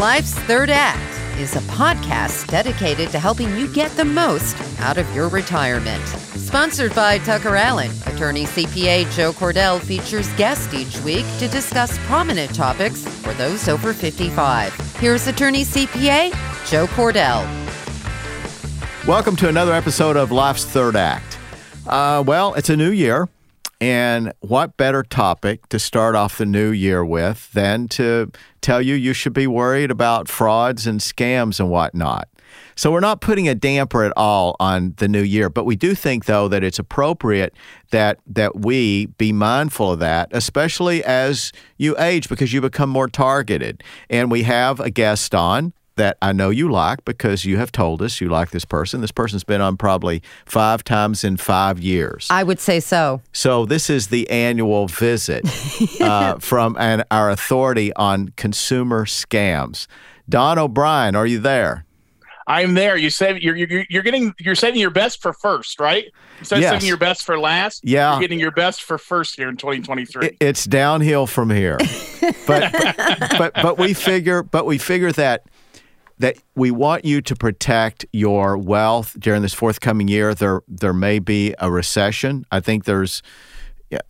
Life's Third Act is a podcast dedicated to helping you get the most out of your retirement. Sponsored by Tucker Allen, attorney CPA Joe Cordell features guests each week to discuss prominent topics for those over 55. Here's attorney CPA Joe Cordell. Welcome to another episode of Life's Third Act. Uh, well, it's a new year. And what better topic to start off the new year with than to tell you you should be worried about frauds and scams and whatnot? So we're not putting a damper at all on the new year, but we do think though that it's appropriate that that we be mindful of that, especially as you age because you become more targeted. And we have a guest on that I know you like because you have told us you like this person. This person's been on probably five times in five years. I would say so. So this is the annual visit uh, from an, our authority on consumer scams. Don O'Brien, are you there? I'm there. You said you're, you're you're getting you're saving your best for first, right? Instead of Yes. saving your best for last, Yeah. you're getting your best for first here in 2023. It- It's downhill from here, but, but but we figure but we figure that that we want you to protect your wealth during this forthcoming year. There there may be a recession. I think there's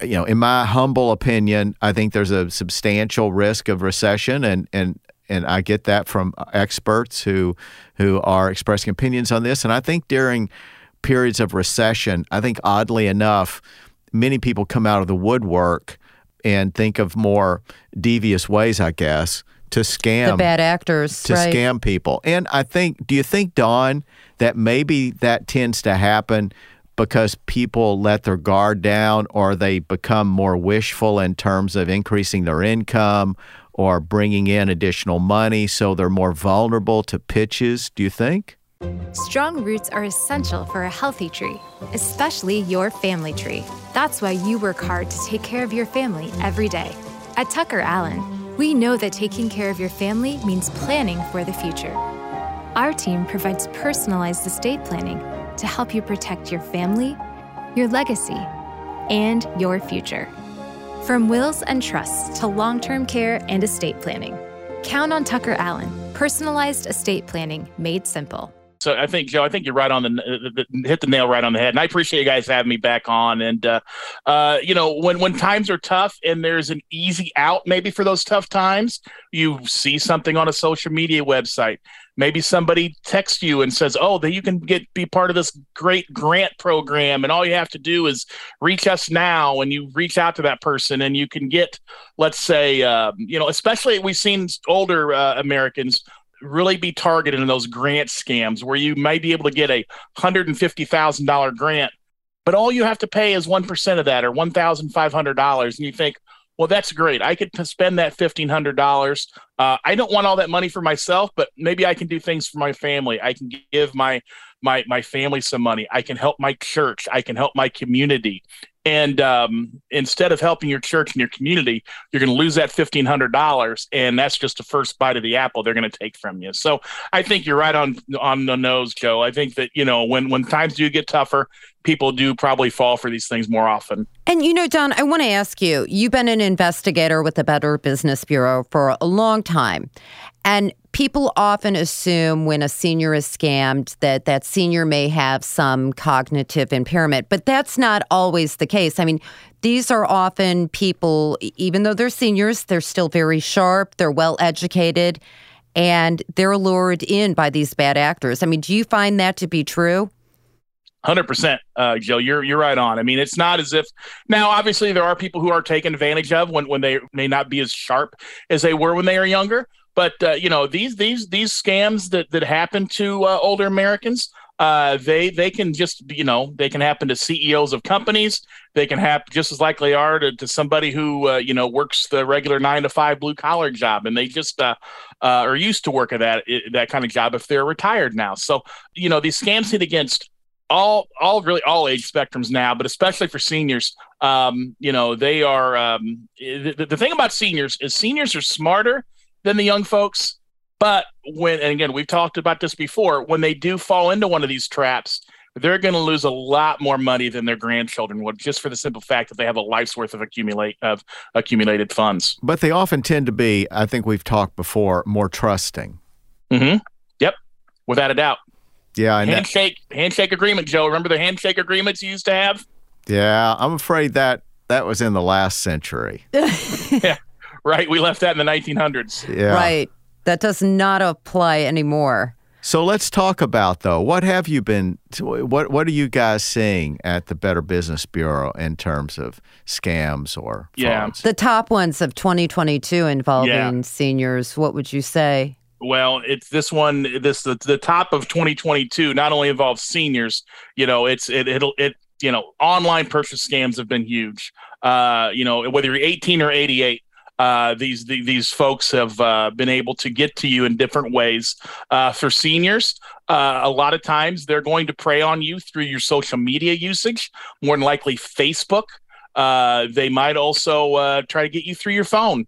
you know, in my humble opinion, I think there's a substantial risk of recession, and and and I get that from experts who who are expressing opinions on this. And I think during periods of recession, I think oddly enough, many people come out of the woodwork and think of more devious ways, I guess, to scam The bad actors, to right? scam people. And I think, do you think, Don, that maybe that tends to happen because people let their guard down or they become more wishful in terms of increasing their income or bringing in additional money so they're more vulnerable to pitches? Do you think? Strong roots are essential for a healthy tree, especially your family tree. That's why you work hard to take care of your family every day. At Tucker Allen, we know that taking care of your family means planning for the future. Our team provides personalized estate planning to help you protect your family, your legacy, and your future. From wills and trusts to long term care and estate planning, count on Tucker Allen, personalized estate planning made simple. So I think Joe, I think you're right on the, the, hit the nail right on the head, and I appreciate you guys having me back on. And uh, uh, you know, when when times are tough and there's an easy out, maybe for those tough times, you see something on a social media website. Maybe somebody texts you and says, "Oh, that you can get be part of this great grant program, and all you have to do is reach us now." And you reach out to that person, and you can get, let's say, uh, you know, especially we've seen older uh, Americans really be targeted in those grant scams where you may be able to get a hundred and fifty thousand dollar grant, but all you have to pay is one percent of that or one thousand five hundred dollars, and you think, well, that's great. I could spend that fifteen hundred dollars. Uh, I don't want all that money for myself, but maybe I can do things for my family. I can give my my my family some money. I can help my church. I can help my community. And um, instead of helping your church and your community, you're going to lose that fifteen hundred dollars, and that's just the first bite of the apple they're going to take from you. So I think you're right on on the nose, Joe. I think that you know when when times do get tougher, people do probably fall for these things more often. And you know, Don, I want to ask you you've been an investigator with the Better Business Bureau for a long time. And people often assume when a senior is scammed that that senior may have some cognitive impairment, but that's not always the case. I mean, these are often people, even though they're seniors, they're still very sharp, they're well educated, and they're lured in by these bad actors. I mean, do you find that to be true? Hundred percent, uh, Joe. You're you're right on. I mean, it's not as if now. Obviously, there are people who are taken advantage of when when they may not be as sharp as they were when they are younger. But uh, you know, these these these scams that that happen to uh, older Americans, uh, they they can just you know they can happen to CEOs of companies. They can happen just as likely are to, to somebody who uh, you know works the regular nine to five blue collar job, and they just uh, uh, are used to working that that kind of job if they're retired now. So you know, these scams hit against all all really all age spectrums now, but especially for seniors. Um, you know, they are um, the, the thing about seniors is seniors are smarter than the young folks. But when and again, we've talked about this before, when they do fall into one of these traps, they're going to lose a lot more money than their grandchildren would, just for the simple fact that they have a life's worth of accumulate of accumulated funds. But they often tend to be, I think we've talked before, more trusting. Mm-hmm. Yep, without a doubt. Yeah, I handshake handshake agreement, Joe. Remember the handshake agreements you used to have? Yeah, I'm afraid that that was in the last century. yeah, right. We left that in the 1900s. Yeah, right. That does not apply anymore. So let's talk about though. What have you been? What What are you guys seeing at the Better Business Bureau in terms of scams or yeah frauds? The top ones of 2022 involving Yeah. seniors. What would you say? Well, it's this one. This the, the top of 2022 not only involves seniors. You know, it's it it'll it you know online purchase scams have been huge. Uh, you know, whether you're 18 or 88. Uh, these the, these folks have uh, been able to get to you in different ways. Uh, for seniors, uh, a lot of times they're going to prey on you through your social media usage, more than likely Facebook. Uh, they might also uh, try to get you through your phone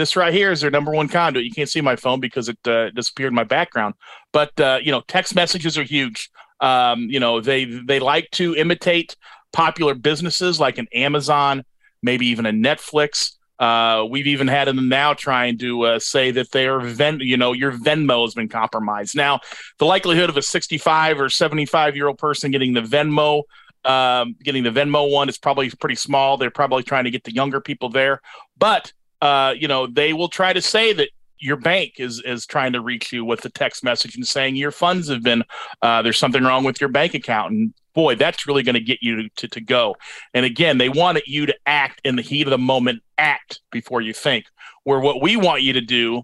this right here is their number one conduit. You can't see my phone because it uh, disappeared in my background. But uh, you know, text messages are huge. Um, you know, they they like to imitate popular businesses like an Amazon, maybe even a Netflix. Uh, we've even had them now trying to uh, say that their Ven, you know, your Venmo has been compromised. Now, the likelihood of a 65 or 75 year old person getting the Venmo, um, getting the Venmo one is probably pretty small. They're probably trying to get the younger people there, but uh, you know, they will try to say that your bank is is trying to reach you with a text message and saying your funds have been uh, there's something wrong with your bank account. And boy that's really going to get you to, to go. And again they wanted you to act in the heat of the moment act before you think where what we want you to do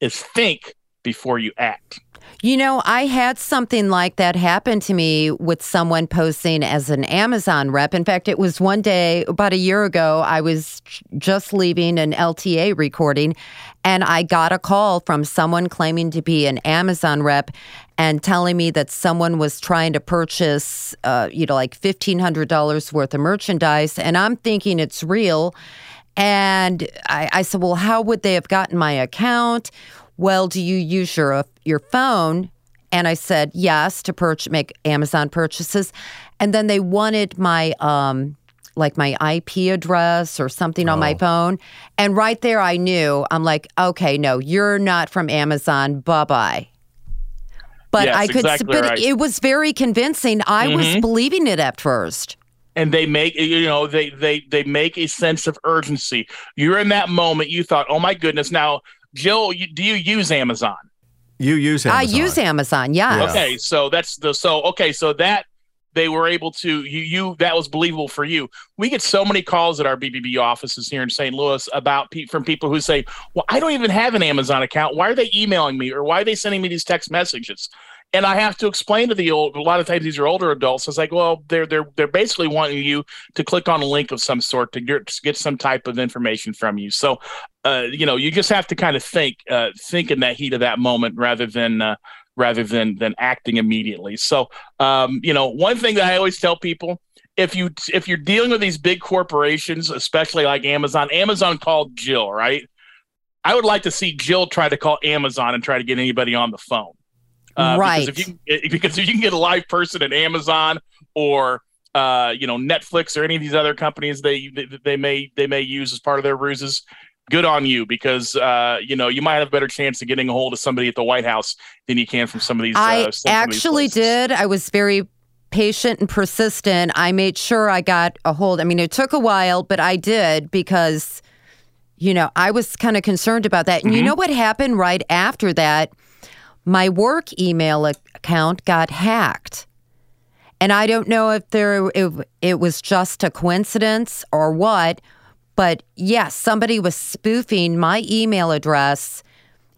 is think before you act You know, I had something like that happen to me with someone posting as an Amazon rep. In fact, it was one day about a year ago, I was just leaving an LTA recording and I got a call from someone claiming to be an Amazon rep and telling me that someone was trying to purchase, uh, you know, like $1,500 worth of merchandise. And I'm thinking it's real. And I, I said, well, how would they have gotten my account? Well, do you use your your phone? And I said yes to make Amazon purchases, and then they wanted my um, like my IP address or something on my phone, and right there I knew I'm like, okay, no, you're not from Amazon. Bye bye. But Yes, I could, exactly but right. it was very convincing. I was Mhm. believing it at first. and they make you know they they they make a sense of urgency you're in that moment you thought oh my goodness now jill you, do you use amazon You use Amazon. I use Amazon. Yes. Yeah. okay so that's the so okay so that they were able to you you that was believable for you we get so many calls at our bbb offices here in st louis about pe- from people who say well i don't even have an amazon account why are they emailing me or why are they sending me these text messages and I have to explain to the old. A lot of times, these are older adults. It's like, well, they're they're they're basically wanting you to click on a link of some sort to get, get some type of information from you. So, uh, you know, you just have to kind of think, uh, think in that heat of that moment rather than uh, rather than than acting immediately. So, um, you know, one thing that I always tell people. If you if you're dealing with these big corporations, especially like Amazon, Amazon called Jill, right? I would like to see Jill try to call Amazon and try to get anybody on the phone. Uh, Right. Because if, you, because if you can get a live person at Amazon or uh, you know Netflix or any of these other companies they, they they may they may use as part of their ruses, good on you because uh, you know you might have a better chance of getting a hold of somebody at the White House than you can from some of these. uh, I these actually did. I was very patient and persistent. I made sure I got a hold. I mean, it took a while, but I did because, you know, I was kind of concerned about that. And you Mm-hmm. know what happened right after that? My work email account got hacked. And I don't know if there if it was just a coincidence or what, but yes, somebody was spoofing my email address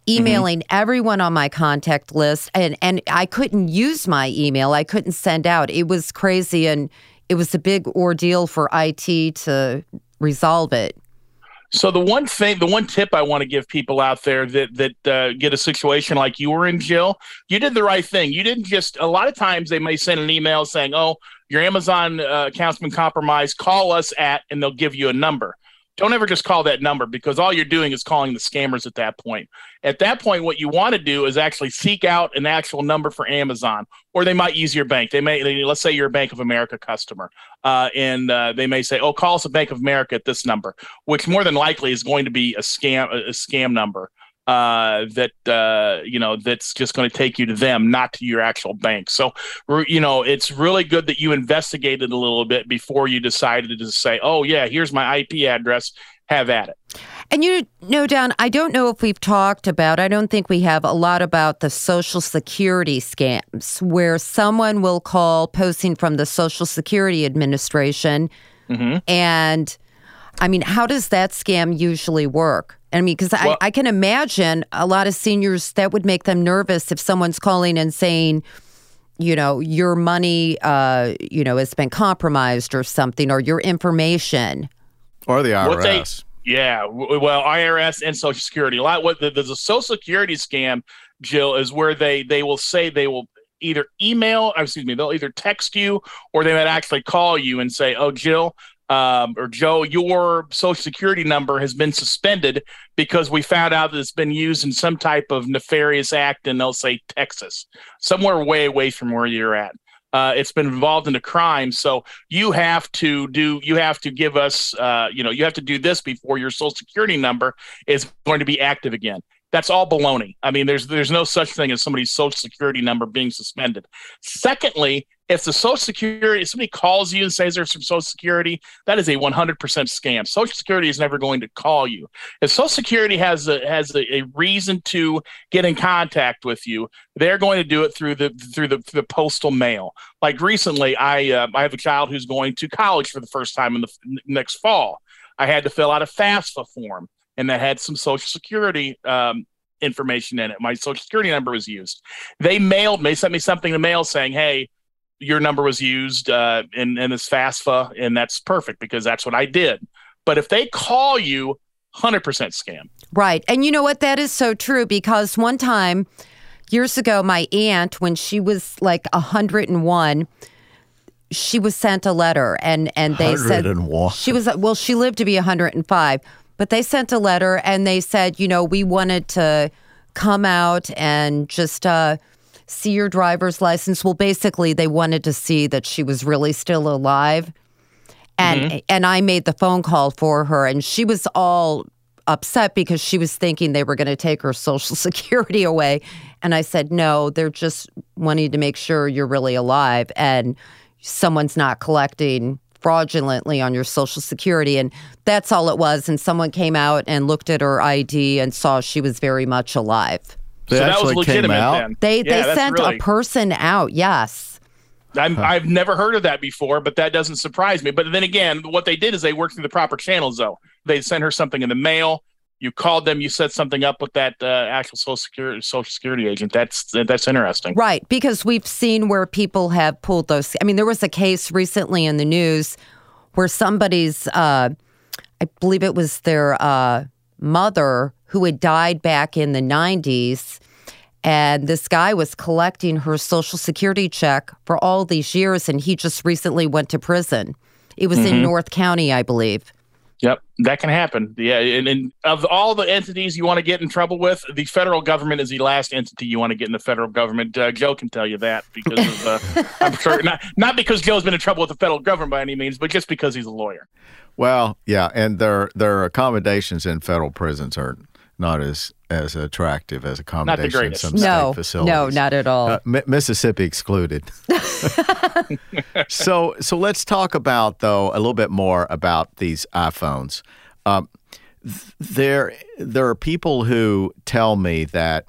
mm-hmm. emailing everyone on my contact list and and I couldn't use my email. I couldn't send out. It was crazy and it was a big ordeal for IT to resolve it. So the one thing, the one tip I want to give people out there that that uh, get a situation like you were in, Jill, you did the right thing. You didn't just. A lot of times they may send an email saying, "Oh, your Amazon uh, account's been compromised. Call us at," and they'll give you a number. Don't ever just call that number because all you're doing is calling the scammers at that point. At that point, what you want to do is actually seek out an actual number for Amazon, or they might use your bank. They may, let's say you're a Bank of America customer, uh, and uh, they may say, "Oh, call us a Bank of America at this number," which more than likely is going to be a scam, a, a scam number uh, that uh, you know that's just going to take you to them, not to your actual bank. So you know it's really good that you investigated a little bit before you decided to say, "Oh yeah, here's my IP address. Have at it." And you know, Don, I don't know if we've talked about. I don't think we have a lot about the Social Security scams, where someone will call posting from the Social Security Administration, mm-hmm. and I mean, how does that scam usually work? I mean, because well, I, I can imagine a lot of seniors that would make them nervous if someone's calling and saying, you know, your money, uh, you know, has been compromised or something, or your information, or the IRS. They, yeah, well, IRS and Social Security. A lot. What there's a Social Security scam, Jill, is where they they will say they will either email, excuse me, they'll either text you or they might actually call you and say, "Oh, Jill, um, or Joe, your social security number has been suspended because we found out that it's been used in some type of nefarious act in, they'll say, Texas, somewhere way away from where you're at. Uh, it's been involved in a crime, so you have to do. You have to give us. Uh, you know, you have to do this before your social security number is going to be active again. That's all baloney. I mean, there's there's no such thing as somebody's social security number being suspended. Secondly, if the social security, if somebody calls you and says there's some social security, that is a 100% scam. Social security is never going to call you. If social security has a, has a, a reason to get in contact with you, they're going to do it through the, through the, through the postal mail. Like recently, I, uh, I have a child who's going to college for the first time in the next fall. I had to fill out a FAFSA form and that had some social security um, information in it. My social security number was used. They mailed me, sent me something in the mail saying, "Hey, your number was used uh, in in this FAFSA," and that's perfect because that's what I did. But if they call you, hundred percent scam. Right, and you know what? That is so true because one time years ago, my aunt, when she was like hundred and one she was sent a letter and and they said she was well she lived to be 105 but they sent a letter and they said, you know, we wanted to come out and just uh, see your driver's license. Well, basically, they wanted to see that she was really still alive. And mm-hmm. and I made the phone call for her, and she was all upset because she was thinking they were going to take her social security away. And I said, no, they're just wanting to make sure you're really alive and someone's not collecting fraudulently on your social security and that's all it was and someone came out and looked at her id and saw she was very much alive they so that was legitimate then. they yeah, they sent really... a person out yes i have never heard of that before, but that doesn't surprise me. But then again, what they did is they worked through the proper channels, though. They sent her something in the mail you called them, you set something up with that uh, actual social security social security agent. That's that's interesting, right? Because we've seen where people have pulled those. I mean, there was a case recently in the news where somebody's, uh, I believe it was their uh, mother who had died back in the '90s. And this guy was collecting her social security check for all these years, and he just recently went to prison. It was mm-hmm. in North County, I believe. Yep, that can happen. Yeah, and, and, of all the entities you want to get in trouble with, the federal government is the last entity you want to get in the federal government. Uh, Joe can tell you that because of, uh, I'm sure not not because Joe's been in trouble with the federal government by any means, but just because he's a lawyer. Well, yeah, and their their accommodations in federal prisons are not as as attractive as accommodations in some no, state facilities. No, not at all. Uh, M- Mississippi excluded. so so let's talk about though a little bit more about these iPhones. Um, there there are people who tell me that,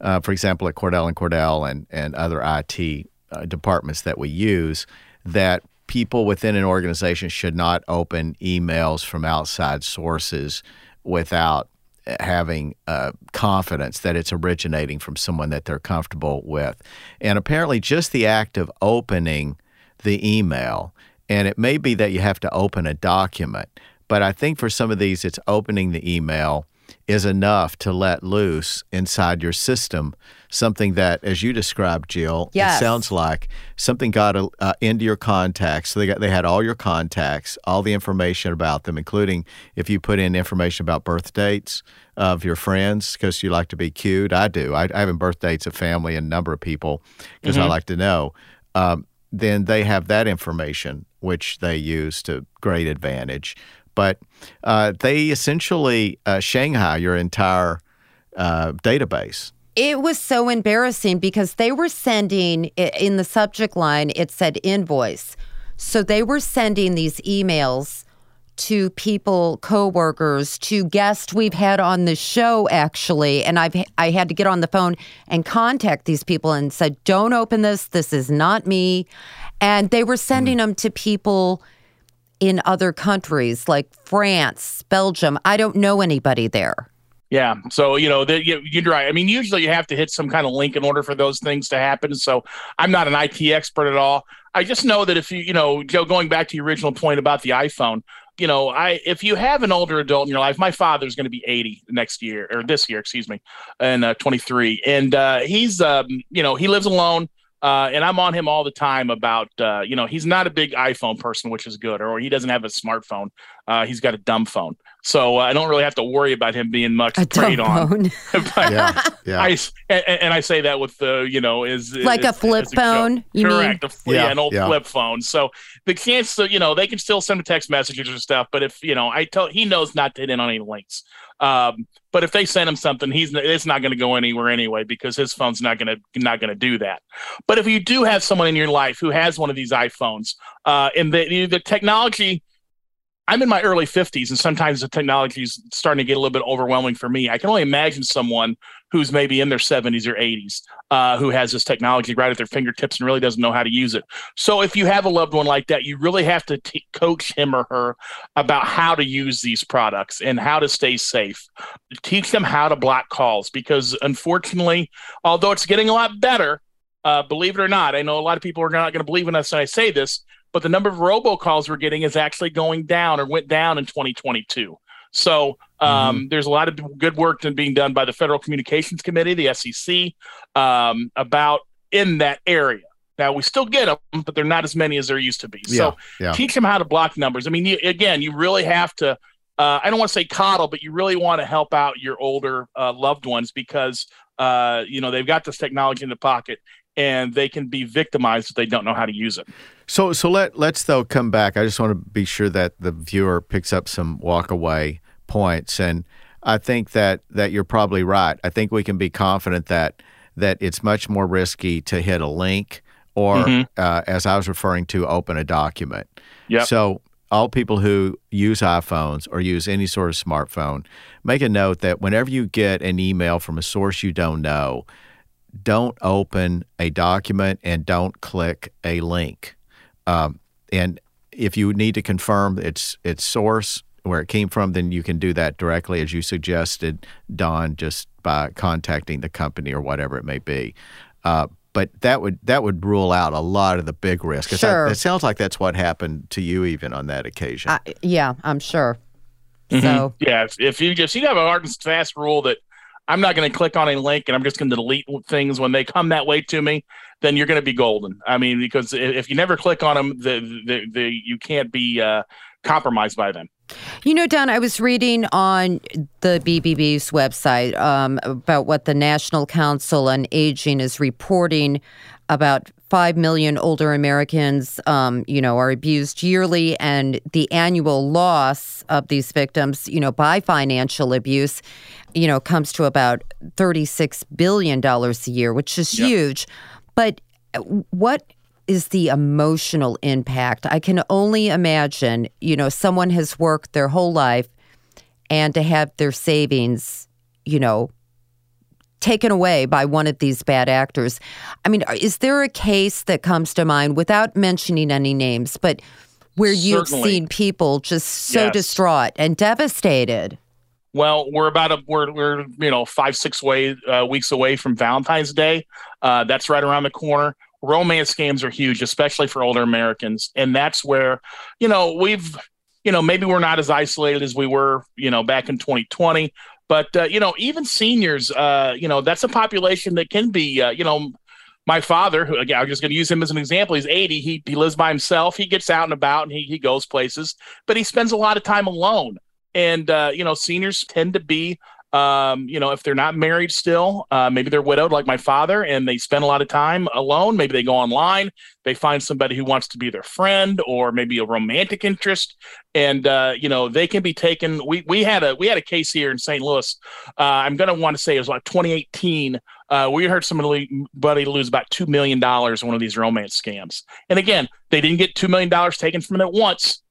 uh, for example, at Cordell and Cordell and and other IT uh, departments that we use, that people within an organization should not open emails from outside sources without having uh, confidence that it's originating from someone that they're comfortable with. And apparently, just the act of opening the email, and it may be that you have to open a document, but I think for some of these, it's opening the email is enough to let loose inside your system something that, as you described, Jill, Yes. it sounds like something got uh, into your contacts. So they got they had all your contacts, all the information about them, including if you put in information about birth dates of your friends because you like to be cued. I do. I, I have in birth dates of family and number of people because I like to know. Um, then they have that information, which they use to great advantage. But uh, they essentially uh, Shanghai your entire uh, database. It was so embarrassing because they were sending in the subject line, it said invoice. So they were sending these emails to people, coworkers, to guests we've had on the show actually, and I've I had to get on the phone and contact these people and said, "Don't open this. This is not me." And they were sending them to people in other countries like France, Belgium. I don't know anybody there. Yeah. So, you know, the, you, you're right. I mean, usually you have to hit some kind of link in order for those things to happen. So I'm not an IT expert at all. I just know that if you, you know, Joe, going back to your original point about the iPhone, you know, I if you have an older adult in your life, my father's going to be 80 next year or this year, excuse me, and uh, 23, and uh, he's, um, you know, he lives alone. Uh, and I'm on him all the time about, uh, you know, he's not a big iPhone person, which is good, or he doesn't have a smartphone. Uh, he's got a dumb phone. So uh, I don't really have to worry about him being much A preyed dumb on. phone. Yeah, yeah. I and, and I say that with the you know is Like a flip as joke. phone, you mean? A fl- Yeah, yeah, an old yeah. flip phone. So the chance that you know they can still send him text messages or stuff, but if you know I tell he knows not to hit in on any links. Um, but if they send him something, he's it's not going to go anywhere anyway because his phone's not going to not going to do that. But if you do have someone in your life who has one of these iPhones, uh, and the the technology I'm in my early 50s, and sometimes the technology is starting to get a little bit overwhelming for me. I can only imagine someone who's maybe in their 70s or 80s uh, who has this technology right at their fingertips and really doesn't know how to use it. So, if you have a loved one like that, you really have to t- coach him or her about how to use these products and how to stay safe. Teach them how to block calls because, unfortunately, although it's getting a lot better, uh, believe it or not, I know a lot of people are not going to believe in us when I say this, but the number of robocalls we're getting is actually going down or went down in 2022. So um, there's a lot of good work being done by the Federal Communications Committee, the SEC, um, about in that area. Now we still get them, but they're not as many as there used to be. So yeah. teach them how to block numbers. I mean, you, again, you really have to. Uh, I don't want to say coddle, but you really want to help out your older uh, loved ones because uh, you know they've got this technology in the pocket and they can be victimized if they don't know how to use it. So so let let's though come back. I just want to be sure that the viewer picks up some walk away points, and I think that that you're probably right. I think we can be confident that that it's much more risky to hit a link or, Mhm. uh, as I was referring to, open a document. Yep. So all people who use iPhones or use any sort of smartphone, make a note that whenever you get an email from a source you don't know, don't open a document and don't click a link. Um, and if you need to confirm its its source where it came from, then you can do that directly, as you suggested, Don, just by contacting the company or whatever it may be. Uh, but that would that would rule out a lot of the big risk. 'Cause that- Sure. it sounds like that's what happened to you even on that occasion. I, yeah, I'm sure. Mm-hmm. So Yeah, if, if you just you have a hard and fast rule that I'm not going to click on a link and I'm just going to delete things when they come that way to me, then you're going to be golden. I mean, because if you never click on them, the, the, the you can't be uh, compromised by them. You know, Don, I was reading on the BBB's website um, about what the National Council on Aging is reporting about 5 million older Americans, um, you know, are abused yearly, and the annual loss of these victims, you know, by financial abuse, you know, comes to about $36 billion a year, which is Yep. huge. But what is the emotional impact? I can only imagine, you know, someone has worked their whole life and to have their savings, you know, taken away by one of these bad actors. I mean, is there a case that comes to mind without mentioning any names, but where you've Certainly. seen people just so Yes. distraught and devastated? Well, we're about a we're we're you know five six way uh, weeks away from Valentine's Day. Uh, that's right around the corner. Romance games are huge, especially for older Americans, and that's where you know we've you know maybe we're not as isolated as we were you know back in 2020, But uh, you know, even seniors, uh, you know, that's a population that can be, uh, you know, my father, who again, I'm just going to use him as an example. He's 80. He he lives by himself. He gets out and about and he he goes places, but he spends a lot of time alone. And uh, you know, seniors tend to be um, you know, if they're not married still, uh, maybe they're widowed like my father and they spend a lot of time alone. Maybe they go online, they find somebody who wants to be their friend or maybe a romantic interest. And, uh, you know, they can be taken. We, we had a, we had a case here in St. Louis. Uh, I'm going to want to say it was like 2018. Uh, we heard somebody lose about $2 million in one of these romance scams. And again, they didn't get $2 million taken from them at once.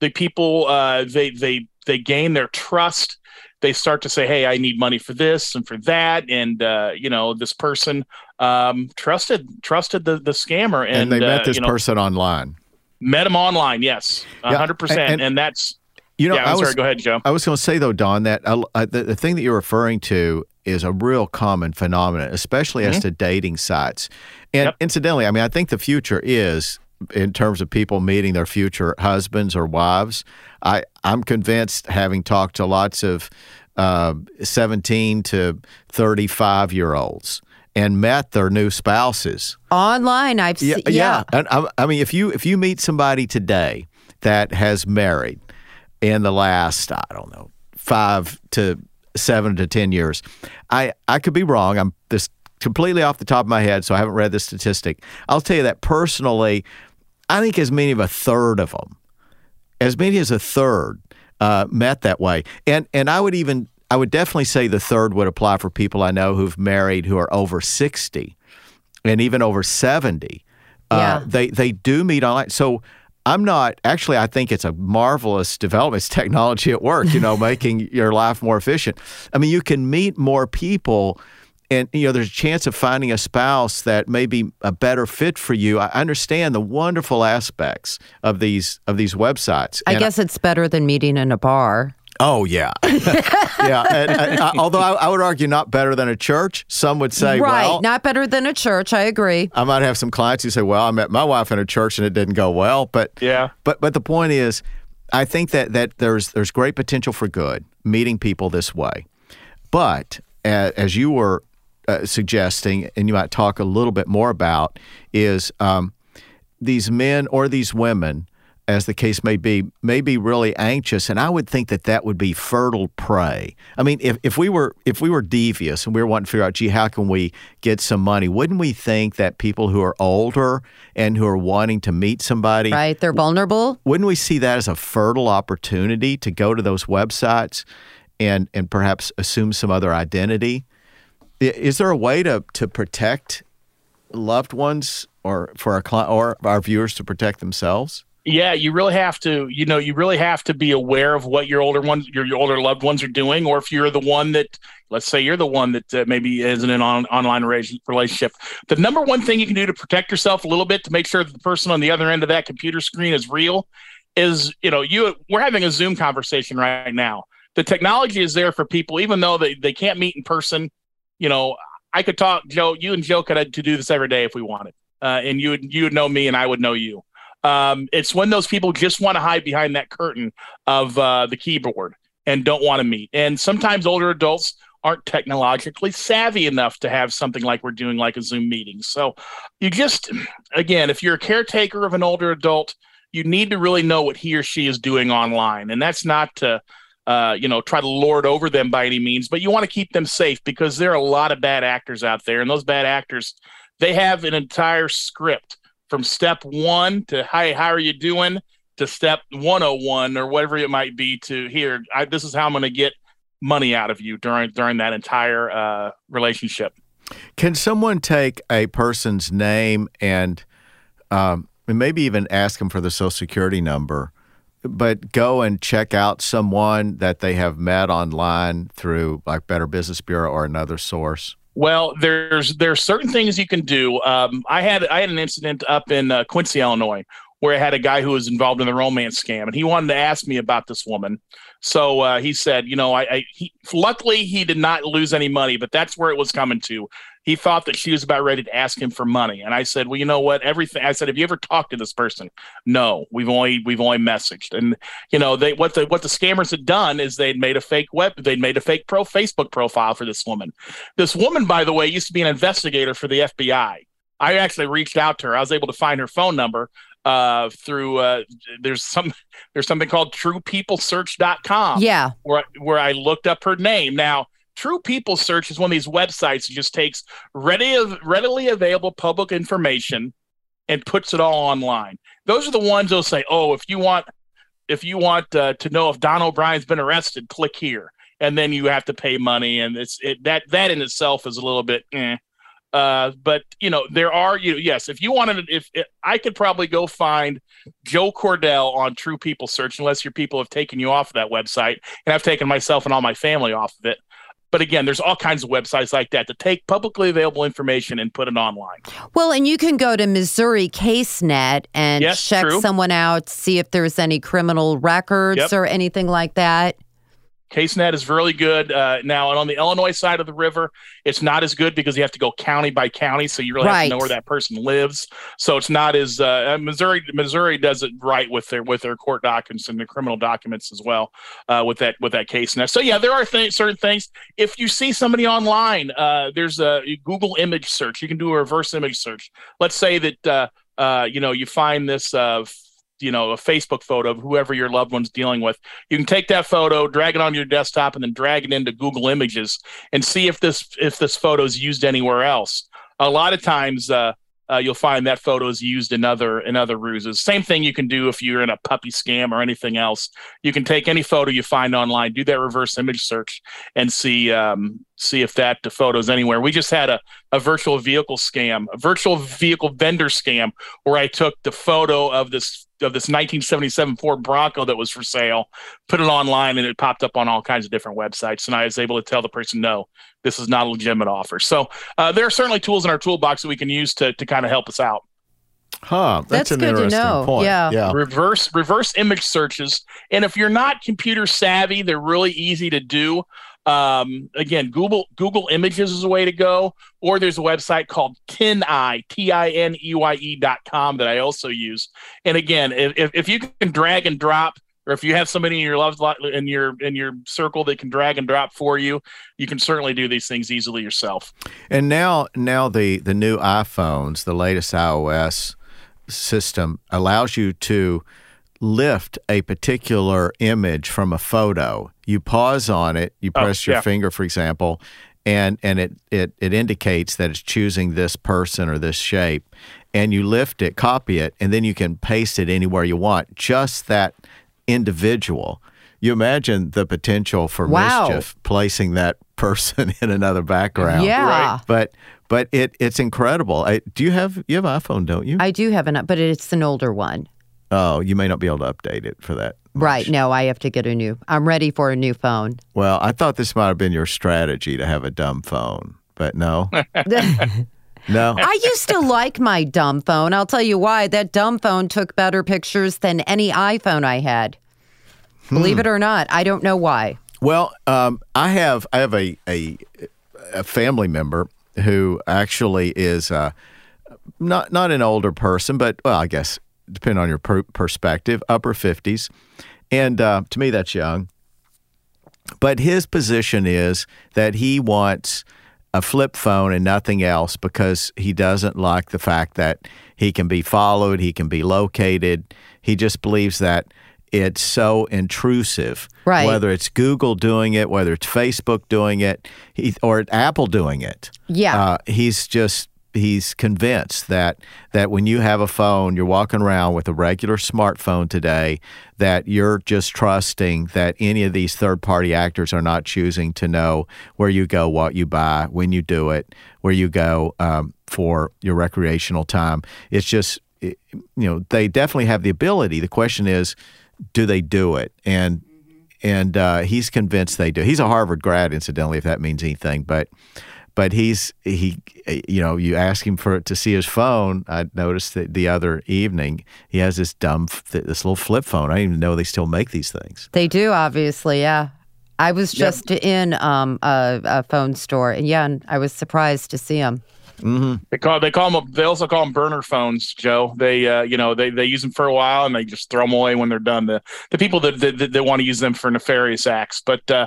The people, uh, they, they, they gain their trust they start to say, "Hey, I need money for this and for that," and uh, you know, this person um, trusted trusted the the scammer, and, and they met uh, this you know, person online. Met him online, yes, hundred yeah, percent, and that's you know. Yeah, I'm I was, sorry. Go ahead, Joe. I was going to say though, Don, that uh, the, the thing that you're referring to is a real common phenomenon, especially mm-hmm. as to dating sites. And yep. incidentally, I mean, I think the future is in terms of people meeting their future husbands or wives. I, I'm convinced, having talked to lots of uh, 17 to 35 year olds and met their new spouses online. I've yeah, seen, yeah. yeah. I, I mean, if you if you meet somebody today that has married in the last I don't know five to seven to ten years, I I could be wrong. I'm this completely off the top of my head, so I haven't read the statistic. I'll tell you that personally, I think as many of a third of them, as many as a third, uh, met that way. And and I would even I would definitely say the third would apply for people I know who've married who are over sixty, and even over seventy. Uh, yeah. Uh, they they do meet online. So I'm not actually. I think it's a marvelous development. It's technology at work. You know, making your life more efficient. I mean, you can meet more people and you know there's a chance of finding a spouse that may be a better fit for you i understand the wonderful aspects of these of these websites i and guess I, it's better than meeting in a bar Oh yeah, yeah. And, and, uh, although I, I, would argue not better than a church, some would say, right, well, not better than a church. I agree. I might have some clients who say, "Well, I met my wife in a church and it didn't go well." But yeah, but but the point is, I think that that there's there's great potential for good meeting people this way, but as, as you were uh, suggesting, and you might talk a little bit more about, is um, these men or these women, as the case may be, may be really anxious, and I would think that that would be fertile prey. I mean, if, if we were if we were devious and we were wanting to figure out, gee, how can we get some money? Wouldn't we think that people who are older and who are wanting to meet somebody, right, they're vulnerable? Wouldn't we see that as a fertile opportunity to go to those websites? And, and perhaps assume some other identity is there a way to to protect loved ones or for our client or our viewers to protect themselves? Yeah, you really have to. You know, you really have to be aware of what your older ones, your, your older loved ones are doing, or if you're the one that, let's say, you're the one that uh, maybe is in an on, online relationship. The number one thing you can do to protect yourself a little bit to make sure that the person on the other end of that computer screen is real is, you know, you. We're having a Zoom conversation right now. The technology is there for people, even though they, they can't meet in person you know, I could talk, Joe. You and Joe could to do this every day if we wanted, uh, and you would you would know me, and I would know you. Um, it's when those people just want to hide behind that curtain of uh, the keyboard and don't want to meet. And sometimes older adults aren't technologically savvy enough to have something like we're doing, like a Zoom meeting. So you just, again, if you're a caretaker of an older adult, you need to really know what he or she is doing online, and that's not to uh, you know, try to lord over them by any means, but you want to keep them safe because there are a lot of bad actors out there, and those bad actors, they have an entire script from step one to hi, how are you doing to step 101 or whatever it might be to here. I, this is how I'm going to get money out of you during during that entire uh, relationship. Can someone take a person's name and um, and maybe even ask them for the social security number? But go and check out someone that they have met online through like Better Business Bureau or another source? Well, there's there's certain things you can do. Um, I had I had an incident up in uh, Quincy, Illinois, where I had a guy who was involved in the romance scam, and he wanted to ask me about this woman. So uh, he said, you know, I, I he, luckily he did not lose any money, but that's where it was coming to. He thought that she was about ready to ask him for money, and I said, well, you know what? Everything I said, have you ever talked to this person? No, we've only we've only messaged, and you know, they what the what the scammers had done is they'd made a fake web, they'd made a fake pro Facebook profile for this woman. This woman, by the way, used to be an investigator for the FBI. I actually reached out to her. I was able to find her phone number uh, through uh, there's some there's something called truepeoplesearch.com. Yeah. Where where I looked up her name. Now, True People Search is one of these websites that just takes ready of readily available public information and puts it all online. Those are the ones they'll say, "Oh, if you want if you want uh, to know if Don O'Brien's been arrested, click here." And then you have to pay money, and it's it, that that in itself is a little bit. Eh. Uh, but you know, there are you know, yes, if you wanted, if, if, I could probably go find Joe Cordell on True People Search, unless your people have taken you off of that website, and I've taken myself and all my family off of it. But again, there's all kinds of websites like that to take publicly available information and put it online. Well, and you can go to Missouri CaseNet and Yes, check true. someone out, see if there's any criminal records Yep. or anything like that. CaseNet is really good. Uh, now, and on the Illinois side of the river, it's not as good because you have to go county by county, so you really have to know where that person lives. So it's not as uh, Missouri. Missouri does it right with their with their court documents and the criminal documents as well uh, with that with that CaseNet. So yeah, there are th- certain things. If you see somebody online, uh, there's a Google image search. You can do a reverse image search. Let's say that uh, uh, you know you find this. You know, a Facebook photo of whoever your loved one's dealing with you can take that photo drag it on your desktop and then drag it into google images and see if this if this photo is used anywhere else. A lot of times uh, uh, you'll find that photo is used in other in other ruses. Same thing you can do if you're in a puppy scam or anything else. You can take any photo you find online do that reverse image search and see um, see if that photo is anywhere. We just had a, a virtual vehicle scam a virtual vehicle vendor scam where i took the photo of this of this 1977 Ford Bronco that was for sale, put it online, and it popped up on all kinds of different websites. And I was able to tell the person, no, this is not a legitimate offer. So uh, there are certainly tools in our toolbox that we can use to to kind of help us out. Huh. That's, That's an good to interesting know. point. Yeah. Yeah. Reverse reverse image searches, and if you're not computer savvy, they're really easy to do. Um, again, Google Google Images is a way to go, or there's a website called TinEye, T I N E Y E dot com that I also use. And again, if, if, you can drag and drop, or if you have somebody in your loved in your in your circle that can drag and drop for you, you can certainly do these things easily yourself. And now, now the the new iPhones, the latest iOS system allows you to lift a particular image from a photo. You pause on it, you Oh, press your yeah. finger, for example, and and it, it it indicates that it's choosing this person or this shape, and you lift it, copy it, and then you can paste it anywhere you want. Just that individual. You imagine the potential for Wow. mischief placing that person in another background. Yeah. Right. But but it it's incredible. I, do you have you have iPhone, don't you? I do have an, but it's an older one. Oh, you may not be able to update it for that. Right. No, I have to get a new. I'm ready for a new phone. Well, I thought this might have been your strategy to have a dumb phone, but no, no. I used to like my dumb phone. I'll tell you why. That dumb phone took better pictures than any iPhone I had. Believe Hmm. it or not, I don't know why. Well, um, I have I have a, a a family member who actually is uh, not not an older person, but well, I guess depending on your per- perspective, upper fifties, and uh, to me that's young. But his position is that he wants a flip phone and nothing else because he doesn't like the fact that he can be followed, he can be located. He just believes that it's so intrusive. Right. Whether it's Google doing it, whether it's Facebook doing it, he, or Apple doing it. Yeah. Uh, he's just he's convinced that that when you have a phone, you're walking around with a regular smartphone today, that you're just trusting that any of these third party actors are not choosing to know where you go, what you buy, when you do it, where you go um, for your recreational time. It's just you know they definitely have the ability. The question is, do they do it? And and uh, he's convinced they do. He's a Harvard grad, incidentally, if that means anything. But but he's he you know you ask him for to see his phone i noticed that the other evening he has this dumb this little flip phone i didn't even know they still make these things They do, obviously, yeah. I was just in um, a, a phone store, and yeah, and I was surprised to see them. They call they call them. They also call them burner phones, Joe. They uh, you know they, they use them for a while and they just throw them away when they're done. The the people that that, that, that want to use them for nefarious acts, but. Uh,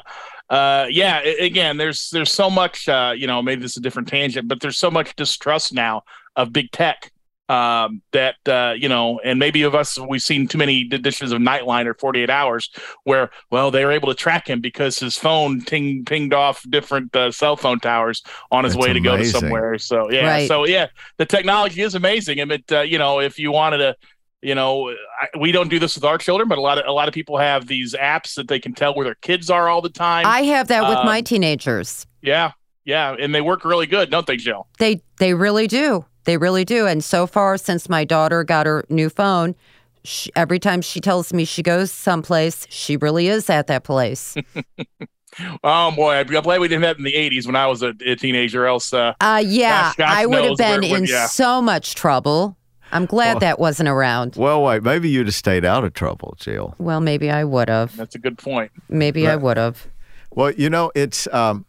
uh, yeah, again, there's there's so much, uh, you know, maybe this is a different tangent, but there's so much distrust now of big tech um, that uh, you know, and maybe of us we've seen too many editions of Nightline or 48 Hours where, well, they were able to track him because his phone ting pinged off different uh, cell phone towers on his That's way to go to somewhere. So yeah, Right. so yeah, the technology is amazing, and it, uh, you know, if you wanted to. You know, I, we don't do this with our children, but a lot of a lot of people have these apps that they can tell where their kids are all the time. I have that with Um, my teenagers. yeah, yeah, and they work really good, don't they, Jill? They they really do. They really do. And so far, since my daughter got her new phone, she, every time she tells me she goes someplace, she really is at that place. Oh boy, I'm glad we didn't have that in the '80s when I was a, a teenager. Else, uh, Uh, yeah, Gosh, gosh I would have been where- where- in yeah. so much trouble. I'm glad Well- that wasn't around. well wait maybe you'd have stayed out of trouble jill Well, maybe I would have. that's a good point. Maybe I would have. Well, you know, it's um,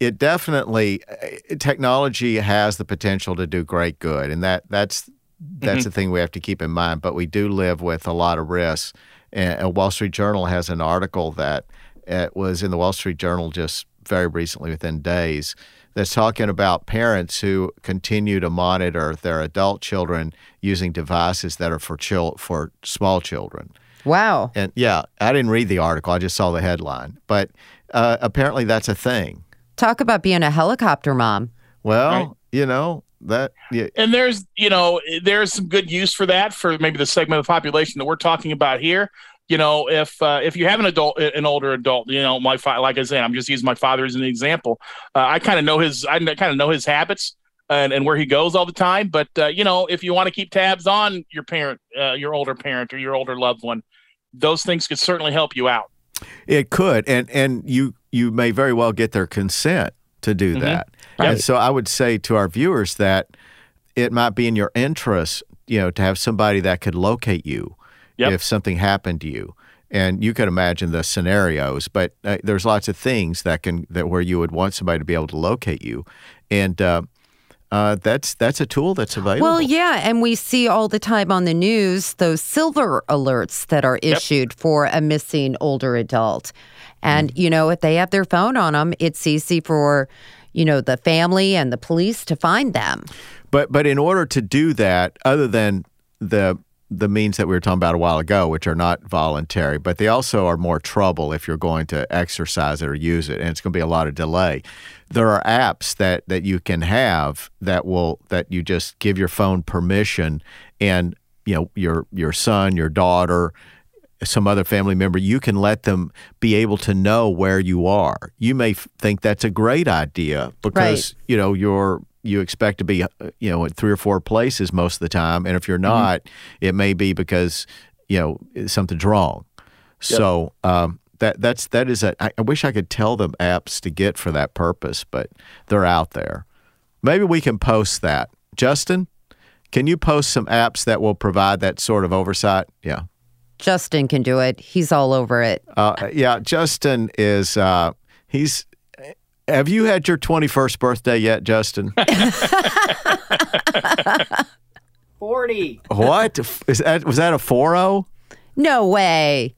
it definitely uh, technology has the potential to do great good, and that that's that's the thing we have to keep in mind. But we do live with a lot of risks. And Wall Street Journal has an article that uh, was in the Wall Street Journal just very recently, within days, that's talking about parents who continue to monitor their adult children using devices that are for chil- for small children. Wow. And yeah, I didn't read the article. I just saw the headline. But uh, apparently that's a thing. Talk about being a helicopter mom. Well, Right. you know, that yeah, And there's, you know, there's some good use for that for maybe the segment of the population that we're talking about here. You know, if uh, if you have an adult, an older adult, you know, my fa- like I said, I'm just using my father as an example. Uh, I kind of know his, I kind of know his habits and, and where he goes all the time. But uh, you know, if you want to keep tabs on your parent, uh, your older parent or your older loved one, those things could certainly help you out. it could. And and you you may very well get their consent to do that. Right. And so I would say to our viewers that it might be in your interest, you know, to have somebody that could locate you Yep. if something happened to you. And you can imagine the scenarios, but uh, there's lots of things that can that where you would want somebody to be able to locate you, and uh, uh, that's that's a tool that's available. Well, yeah, and we see all the time on the news those silver alerts that are issued for a missing older adult. And, Mm. you know, if they have their phone on them, it's easy for, you know, the family and the police to find them. But but in order to do that, other than the the means that we were talking about a while ago, which are not voluntary, but they also are more trouble if you're going to exercise it or use it, and it's going to be a lot of delay. There are apps that that you can have that will that you just give your phone permission, and you know your your son, your daughter, some other family member, you can let them be able to know where you are. You may f- think that's a great idea because you know you're you expect to be uh, you know at three or four places most of the time, and if you're not, it may be because you know something's wrong. So um, that that's that is a. I, I wish I could tell them apps to get for that purpose, but they're out there. Maybe we can post that, Justin. Can you post some apps that will provide that sort of oversight? Yeah. Justin can do it. He's all over it. Uh, yeah, Justin is. Uh, he's. Have you had your twenty first birthday yet, Justin? 40. what is that? Was that a four zero? No way.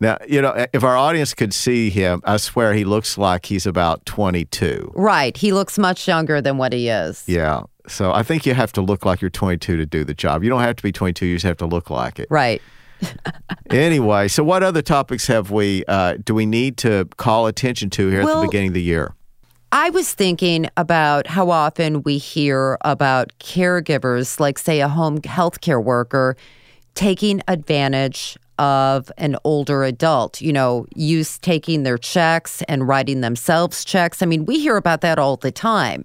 Now you know if our audience could see him, I swear he looks like he's about twenty two. Right. He looks much younger than what he is. Yeah. So I think you have to look like you're 22 to do the job. You don't have to be 22. You just have to look like it. Right. Anyway, so what other topics have we? Uh, do we need to call attention to here at the beginning of the year? I was thinking about how often we hear about caregivers, like, say, a home healthcare worker, taking advantage of an older adult, you know, use taking their checks and writing themselves checks. I mean, we hear about that all the time.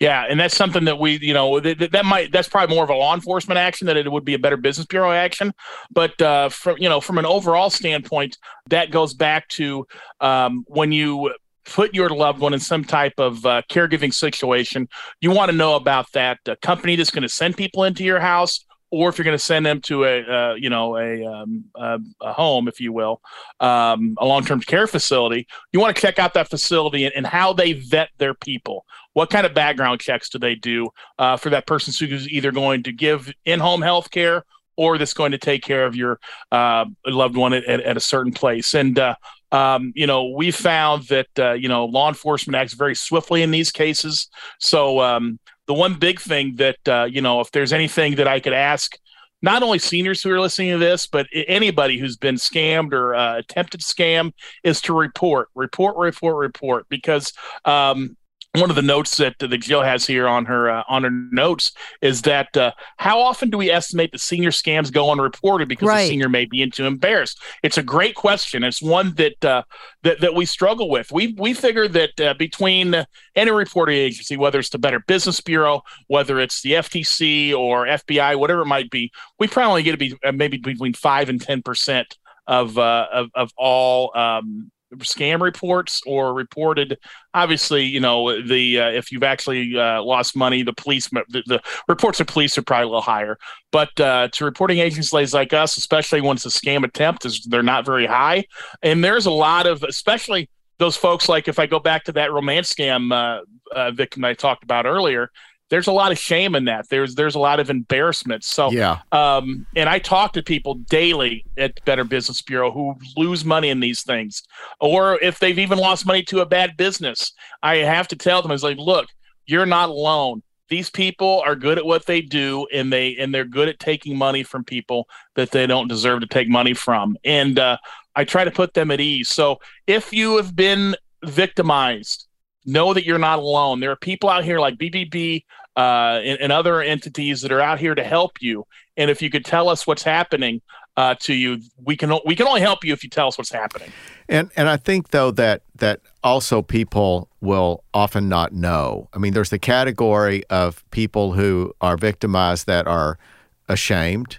Yeah, and that's something that we, you know, that, that might that's probably more of a law enforcement action than it would be a better business bureau action. But uh, from you know, from an overall standpoint, that goes back to um, when you put your loved one in some type of uh, caregiving situation, you want to know about that uh, company that's going to send people into your house, or if you're going to send them to a uh, you know a, um, a, a, home, if you will, um, a long-term care facility, you want to check out that facility and, and, how they vet their people. What kind of background checks do they do uh, for that person who's either going to give in-home health care or that's going to take care of your uh, loved one at, at, a certain place. And uh, um, you know, we found that uh, you know law enforcement acts very swiftly in these cases. So um, the one big thing that uh, you know, if there's anything that I could ask. Not only seniors who are listening to this, but anybody who's been scammed or uh, attempted scam is to report, report, report, report, because um, one of the notes that that Jill has here on her uh, on her notes is that uh, how often do we estimate the senior scams go unreported because right. the senior may be too embarrassed? It's a great question. It's one that uh, that that we struggle with. We we figure that uh, between any reporting agency, whether it's the Better Business Bureau, whether it's the FTC or FBI, whatever it might be, we probably get to be uh, maybe between five and ten percent of, uh, of of all um, scam reports or reported obviously you know the uh, if you've actually uh, lost money the police the, the, reports of police are probably a little higher. But uh, to reporting agencies like us especially once a scam attempt is they're not very high. And there's a lot of especially those folks like if i go back to that romance scam uh, uh, victim i talked about earlier there's a lot of shame in that. There's there's a lot of embarrassment. So yeah. Um, and I talk to people daily at Better Business Bureau who lose money in these things, or if they've even lost money to a bad business. I have to tell them, I was like, look, you're not alone. These people are good at what they do, and they and they're good at taking money from people that they don't deserve to take money from. And uh, I try to put them at ease. So if you have been victimized know that you're not alone. There are people out here like BBB uh, and, and, other entities that are out here to help you. And if you could tell us what's happening uh, to you, we can we can only help you if you tell us what's happening. And and I think though that that also people will often not know. I mean, there's the category of people who are victimized that are ashamed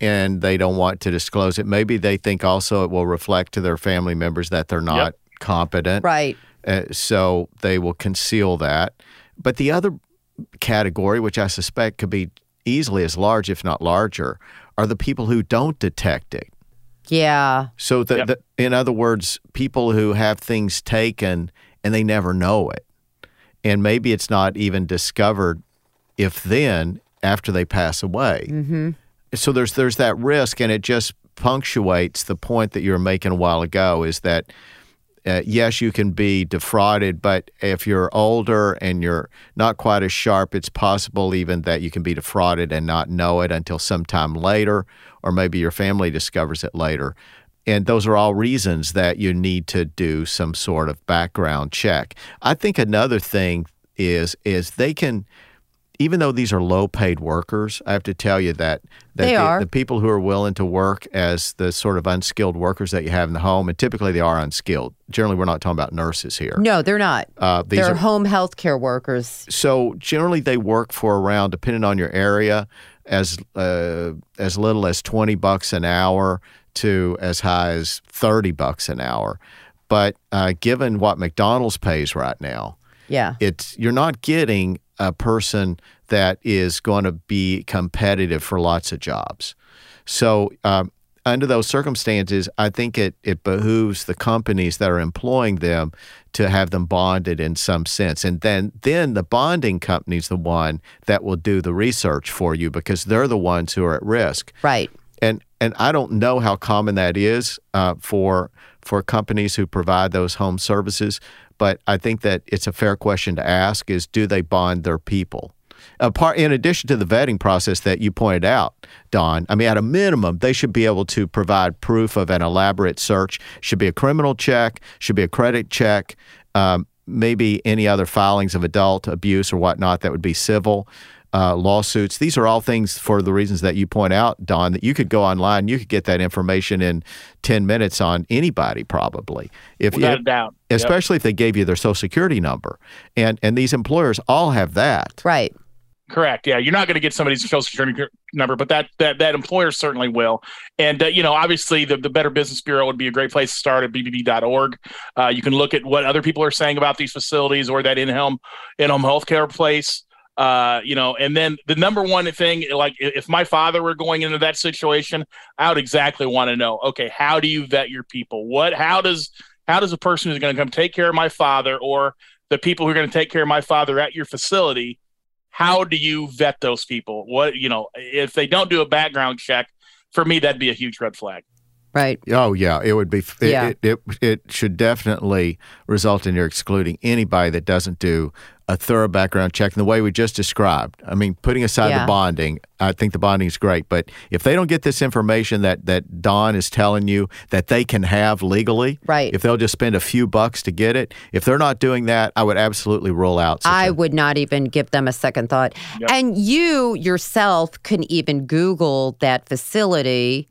and they don't want to disclose it. Maybe they think also it will reflect to their family members that they're not yep. competent. Right. Uh, so they will conceal that. But the other category, which I suspect could be easily as large, if not larger, are the people who don't detect it. Yeah. So, the, yep. the, in other words, people who have things taken and they never know it. And maybe it's not even discovered if then after they pass away. Mm-hmm. So there's there's that risk, and it just punctuates the point that you were making a while ago is that uh, yes, you can be defrauded, but if you're older and you're not quite as sharp, it's possible even that you can be defrauded and not know it until sometime later, or maybe your family discovers it later. And those are all reasons that you need to do some sort of background check. I think another thing is is they can even though these are low paid workers, I have to tell you that, that they the, are. the people who are willing to work as the sort of unskilled workers that you have in the home, and typically they are unskilled. Generally, we're not talking about nurses here. No, they're not. Uh, these they're are, home health care workers. So generally, they work for around, depending on your area, as uh, as little as twenty bucks an hour to as high as thirty bucks an hour. But uh, given what McDonald's pays right now, yeah, it's you're not getting a person that is going to be competitive for lots of jobs. So, um, under those circumstances, I think it, it behooves the companies that are employing them to have them bonded in some sense. And then, then the bonding company is the one that will do the research for you because they're the ones who are at risk. Right. And and I don't know how common that is uh, for for companies who provide those home services, but I think that it's a fair question to ask: is do they bond their people? Apart, in addition to the vetting process that you pointed out, Don, I mean, at a minimum, they should be able to provide proof of an elaborate search. Should be a criminal check, should be a credit check, um, maybe any other filings of adult abuse or whatnot that would be civil uh, lawsuits. These are all things for the reasons that you point out, Don, that you could go online, you could get that information in 10 minutes on anybody probably. If Without a doubt. Especially yep. if they gave you their social security number. And and these employers all have that. Right. Correct. Yeah, you're not going to get somebody's social security number, but that that that employer certainly will. And uh, you know, obviously, the the Better Business Bureau would be a great place to start at bbb.org. Uh, you can look at what other people are saying about these facilities or that in-home in-home healthcare place. Uh, you know, and then the number one thing, like if my father were going into that situation, I would exactly want to know, okay, how do you vet your people? What, how does, how does a person who's going to come take care of my father or the people who are going to take care of my father at your facility, how do you vet those people? What, you know, if they don't do a background check, for me, that'd be a huge red flag. Right. Oh yeah, it would be. It, Yeah. it, it it should definitely result in your excluding anybody that doesn't do a thorough background check in the way we just described. I mean, putting aside Yeah. the bonding, I think the bonding is great, but if they don't get this information that that Don is telling you that they can have legally, Right. If they'll just spend a few bucks to get it, if they're not doing that, I would absolutely rule out. such I a- would not even give them a second thought. And you yourself can even Google that facility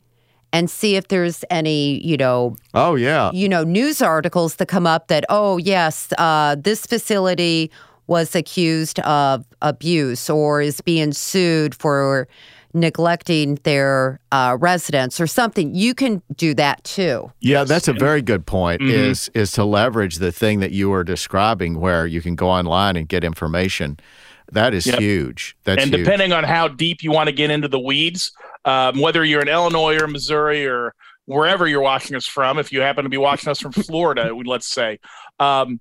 and see if there's any, you know, oh yeah, you know, news articles that come up that, oh, yes, uh, this facility was accused of abuse or is being sued for neglecting their uh, residents or something. You can do that too. Yeah, that's a very good point. Mhm. Is is to leverage the thing that you were describing, where you can go online and get information. That is Yep. huge. That's and huge. depending on how deep you want to get into the weeds, um, whether you're in Illinois or Missouri or wherever you're watching us from, if you happen to be watching us from Florida, let's say, um,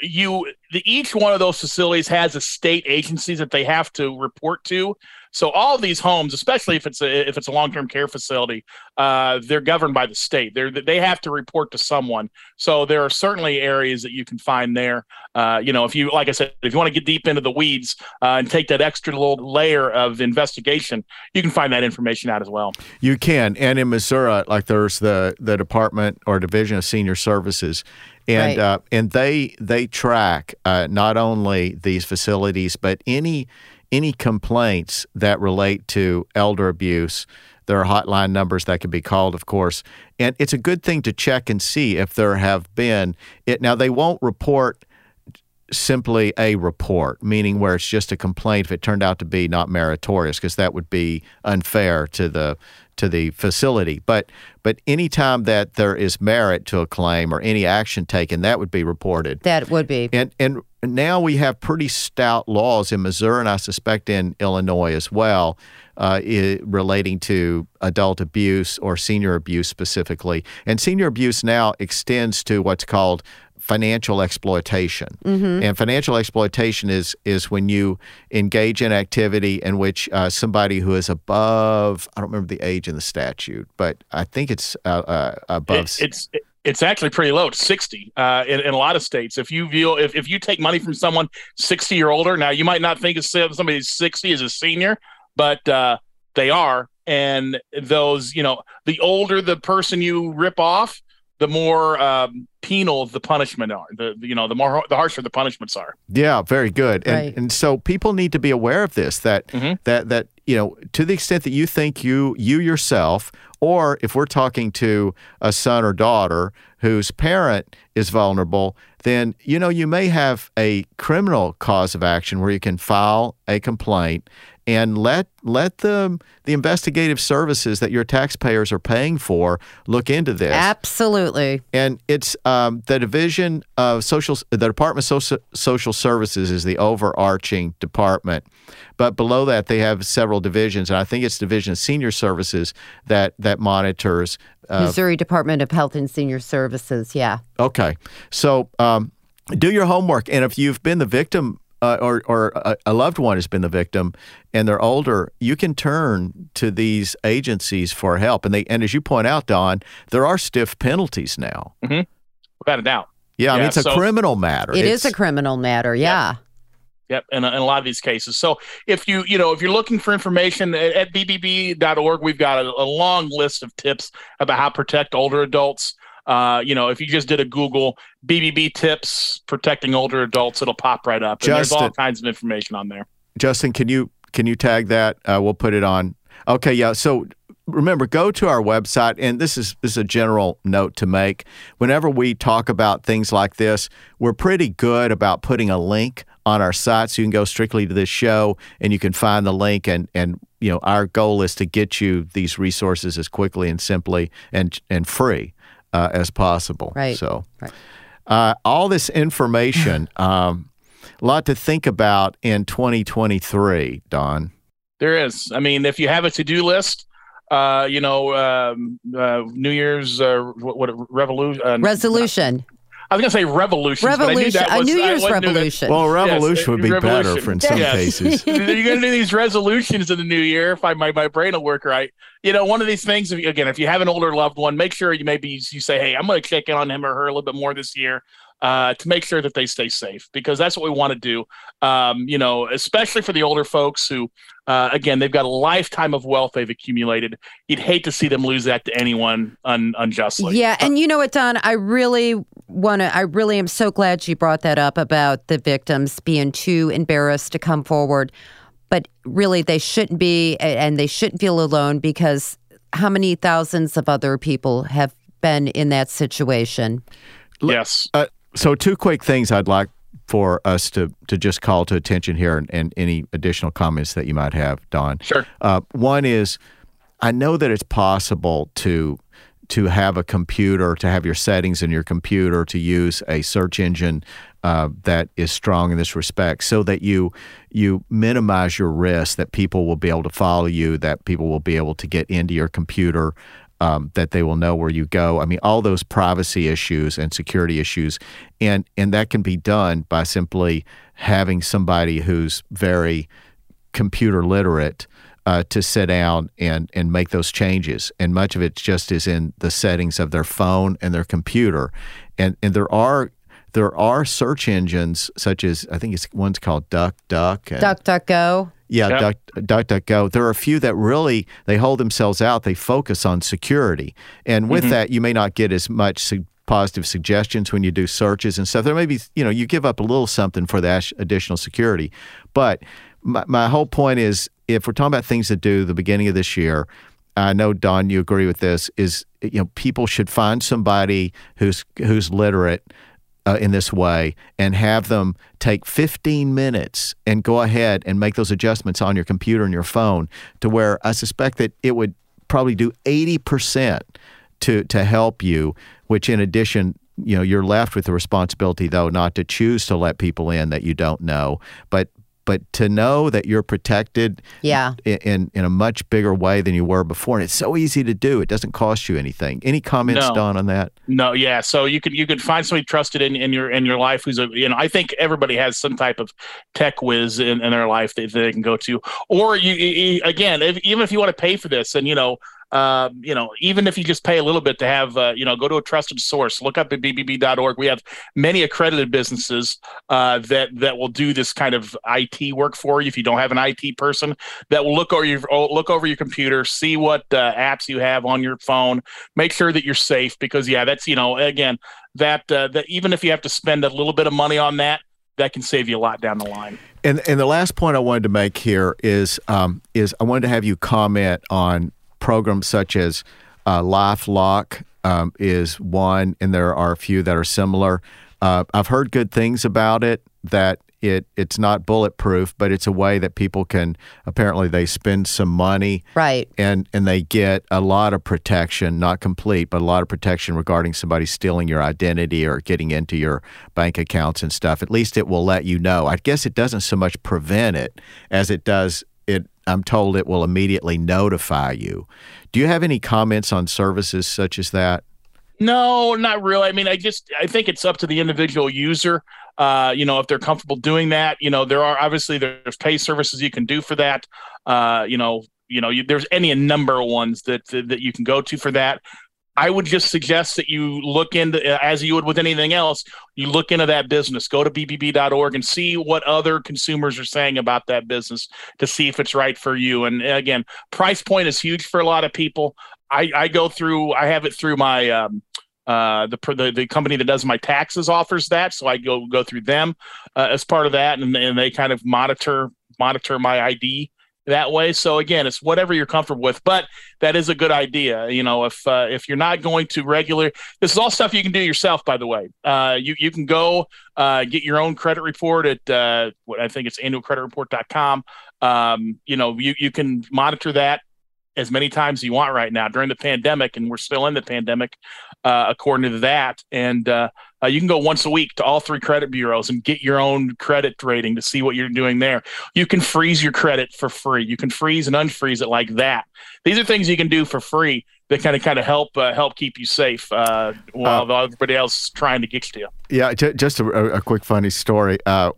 you the, each one of those facilities has a state agencies that they have to report to. So all of these homes, especially if it's a if it's a long term care facility, uh, they're governed by the state. They're they have to report to someone. So there are certainly areas that you can find there. Uh, you know, if you like I said, if you want to get deep into the weeds uh, and take that extra little layer of investigation, you can find that information out as well. You can, and in Missouri, like there's the the Department or Division of Senior Services, and Right. uh, and they they track uh, not only these facilities but any any complaints that relate to elder abuse. There are hotline numbers that can be called, of course, and it's a good thing to check and see if there have been it. Now they won't report simply a report, meaning where it's just a complaint if it turned out to be not meritorious, because that would be unfair to the to the facility. But but anytime that there is merit to a claim or any action taken, that would be reported. That would be. And and now we have pretty stout laws in Missouri, and I suspect in Illinois as well, uh, relating to adult abuse or senior abuse specifically. And senior abuse now extends to what's called financial exploitation. And financial exploitation is is when you engage in activity in which uh, somebody who is above I don't remember the age in the statute, but I think it's uh, uh, above. It- it's it's actually pretty low. It's sixty uh, in, in a lot of states. If you view if, if you take money from someone sixty or older, now you might not think of somebody who's sixty as a senior, but uh, they are. And those, you know, the older the person you rip off, the more um, penal the punishment are. The you know the more the harsher the punishments are. Yeah, very good. And Right. and so people need to be aware of this that Mhm. that that you know to the extent that you think you you yourself or if we're talking to a son or daughter whose parent is vulnerable, then you know you may have a criminal cause of action where you can file a complaint and let let the the investigative services that your taxpayers are paying for look into this Absolutely. and it's um, the division of social the department of social, social services is the overarching department but below that they have several divisions and i think it's division of senior services that that monitors uh, Missouri Department of Health and Senior Services. Yeah. okay so um, do your homework and if you've been the victim uh, or, or a, a loved one has been the victim and they're older, you can turn to these agencies for help. And they and as you point out, Don, there are stiff penalties now. Without a doubt. Yeah, I mean Yeah, it's a criminal matter. It is It's- a criminal matter. Yeah. Yep, in a, in a lot of these cases. So if you you know if you're looking for information at, at bbb.org, we've got a, a long list of tips about how to protect older adults. Uh, you know, if you just did a Google BBB tips protecting older adults, it'll pop right up. And there's all kinds of information on there. Justin, can you can you tag that? Uh, we'll put it on. Okay, yeah. So remember, go to our website, and this is this is a general note to make. Whenever we talk about things like this, we're pretty good about putting a link on our site, so you can go strictly to this show and you can find the link. And and you know, our goal is to get you these resources as quickly and simply and and free uh, as possible. Right. So, Right. uh, all this information, um, a lot to think about in 2023. Don. There is. I mean, if you have a to-do list, uh, you know, um, uh, New Year's uh, what, what revolution? Uh, Resolution. I was gonna say revolution. Revolution. A New Year's revolution. Well, revolution would be better for in some Yes. cases. You're gonna do these resolutions in the new year. If I my, my brain will work right, you know, one of these things. If again, if you have an older loved one, make sure you maybe you say, "Hey, I'm going to check in on him or her a little bit more this year." Uh, to make sure that they stay safe, because that's what we want to do. Um, you know, especially for the older folks who, uh, again, they've got a lifetime of wealth they've accumulated. You'd hate to see them lose that to anyone un- unjustly. Yeah, and you know what, Don? I really want to. I really am so glad you brought that up about the victims being too embarrassed to come forward. But really, they shouldn't be, and they shouldn't feel alone because how many thousands of other people have been in that situation? Yes. Uh, so, two quick things I'd like for us to to just call to attention here, and, and any additional comments that you might have, Don. Sure. Uh, one is, I know that it's possible to to have a computer, to have your settings in your computer, to use a search engine uh, that is strong in this respect, so that you you minimize your risk that people will be able to follow you, that people will be able to get into your computer. Um, that they will know where you go. I mean, all those privacy issues and security issues, and and that can be done by simply having somebody who's very computer literate uh, to sit down and and make those changes. And much of it just is in the settings of their phone and their computer. And and there are there are search engines such as I think it's one's called Duck Duck. And, DuckDuckGo. Yeah, Yep. Duck, DuckDuckGo. There are a few that really they hold themselves out. They focus on security, and with mm-hmm. that, you may not get as much su- positive suggestions when you do searches and stuff. There may be, you know, you give up a little something for that additional security. But my, my whole point is, if we're talking about things to do the beginning of this year, I know Don, you agree with this. Is you know, people should find somebody who's who's literate uh, in this way and have them take 15 minutes and go ahead and make those adjustments on your computer and your phone to where I suspect that it would probably do 80% to to help you which in addition you know you're left with the responsibility though not to choose to let people in that you don't know. But but to know that you're protected Yeah. i- in in a much bigger way than you were before and it's so easy to do it doesn't cost you anything any comments No. Don on that No, yeah. So you could you could find somebody trusted in, in your in your life who's a you know I think everybody has some type of tech whiz in, in their life that, they can go to, or you, you again if, even if you want to pay for this and you know. Uh, you know, even if you just pay a little bit to have, uh, you know, go to a trusted source. Look up at bbb.org. We have many accredited businesses uh, that that will do this kind of IT work for you. If you don't have an IT person, that will look over your look over your computer, see what uh, apps you have on your phone, make sure that you're safe because yeah that's you know again that uh, that even if you have to spend a little bit of money on that that can save you a lot down the line And and the last point I wanted to make here is um, is I wanted to have you comment on programs such as uh, LifeLock um, is one, and there are a few that are similar. Uh, I've heard good things about it. That it it's not bulletproof, but it's a way that people can apparently they spend some money Right. and and they get a lot of protection, not complete, but a lot of protection regarding somebody stealing your identity or getting into your bank accounts and stuff. At least it will let you know. I guess it doesn't so much prevent it as it does I'm told it will immediately notify you. Do you have any comments on services such as that? no not really i mean i just i think it's up to the individual user uh, you know if they're comfortable doing that you know there are obviously there's pay services you can do for that uh, you know you know you, there's any number of ones that, that that you can go to for that I would just suggest that you look into, as you would with anything else, you look into that business. Go to bbb.org and see what other consumers are saying about that business to see if it's right for you. And again, price point is huge for a lot of people. I, I go through, I have it through my, um, uh, the, the the company that does my taxes offers that, so I go go through them uh, as part of that, and, and they kind of monitor monitor my ID that way. So again, it's whatever you're comfortable with, but that is a good idea. You know, if uh, if you're not going to regular, this is all stuff you can do yourself. By the way, uh, you you can go uh, get your own credit report at uh, what I think it's annualcreditreport.com. Um, you know, you you can monitor that as many times as you want right now during the pandemic, and we're still in the pandemic, uh, according to that. And uh, uh, you can go once a week to all three credit bureaus and get your own credit rating to see what you're doing there. You can freeze your credit for free. You can freeze and unfreeze it like that. These are things you can do for free that kind of kind of help uh, help keep you safe uh, while uh, everybody else is trying to get to you. Yeah, j- just a, a, quick funny story. Uh,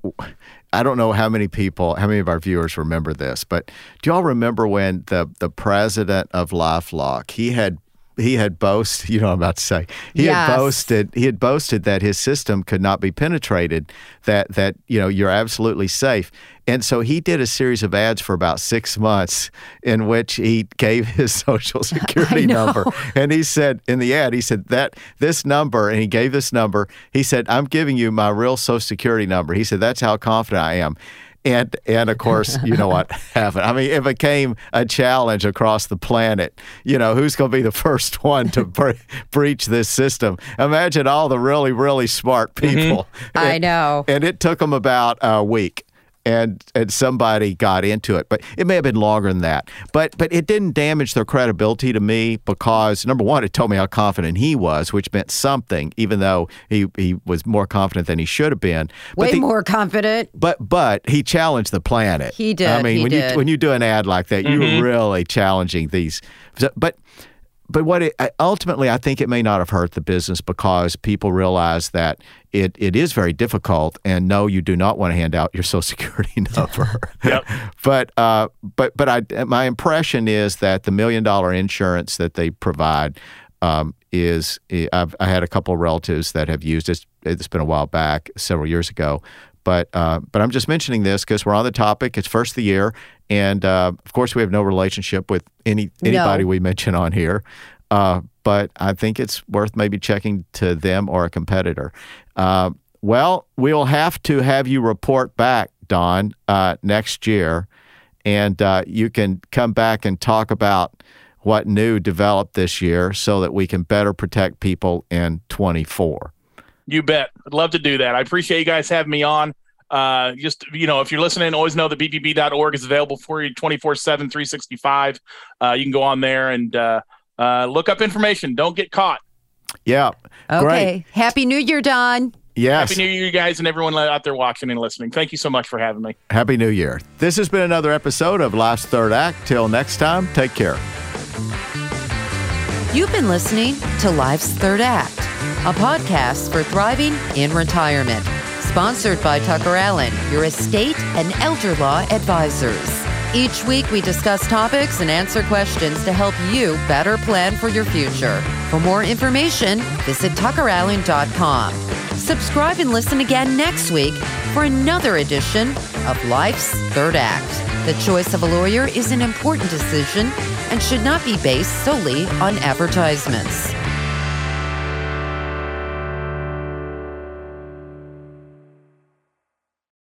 I don't know how many people, how many of our viewers remember this, but do y'all remember when the the president of LifeLock he had he had boasted, you know I'm about to say. He yes. had boasted he had boasted that his system could not be penetrated, that that you know you're absolutely safe. And so he did a series of ads for about six months in which he gave his social security number. And he said in the ad, he said that this number, and he gave this number, he said, I'm giving you my real social security number. He said, that's how confident I am and and of course, you know what happened. I mean, it became a challenge across the planet. You know, who's going to be the first one to bre- breach this system? Imagine all the really really smart mm-hmm. people. Mm-hmm. I know. And it took them about a week and and somebody got into it. But it may have been longer than that. But but it didn't damage their credibility to me because number one, it told me how confident he was, which meant something, even though he he was more confident than he should have been. But Way the, more confident. But but he challenged the planet. He did. I mean, when did. you when you do an ad like that, mm-hmm. you're really challenging these. But but what it, ultimately, I think it may not have hurt the business because people realize that it, it is very difficult, and no, you do not want to hand out your Social Security number. yep. But uh, but but I my impression is that the million dollar insurance that they provide um, is I've, I had a couple of relatives that have used it. It's been a while back, several years ago. But uh, but I'm just mentioning this because we're on the topic. It's first of the year, and uh, of course we have no relationship with any anybody no. we mention on here. Uh, but I think it's worth maybe checking to them or a competitor. Uh, well, we'll have to have you report back, Don, uh, next year, and uh, you can come back and talk about what new developed this year so that we can better protect people in 24. You bet. I'd love to do that. I appreciate you guys having me on. Uh, just, you know, if you're listening, always know that bbb.org is available for you 24 7, 365. Uh, you can go on there and uh, uh, look up information. Don't get caught. Yeah. Okay. Great. Happy New Year, Don. Yes. Happy New Year, you guys, and everyone out there watching and listening. Thank you so much for having me. Happy New Year. This has been another episode of Life's Third Act. Till next time, take care. You've been listening to Life's Third Act, a podcast for thriving in retirement, sponsored by Tucker Allen, your estate and elder law advisors. Each week, we discuss topics and answer questions to help you better plan for your future. For more information, visit tuckerallen.com. Subscribe and listen again next week for another edition of Life's Third Act. The choice of a lawyer is an important decision and should not be based solely on advertisements.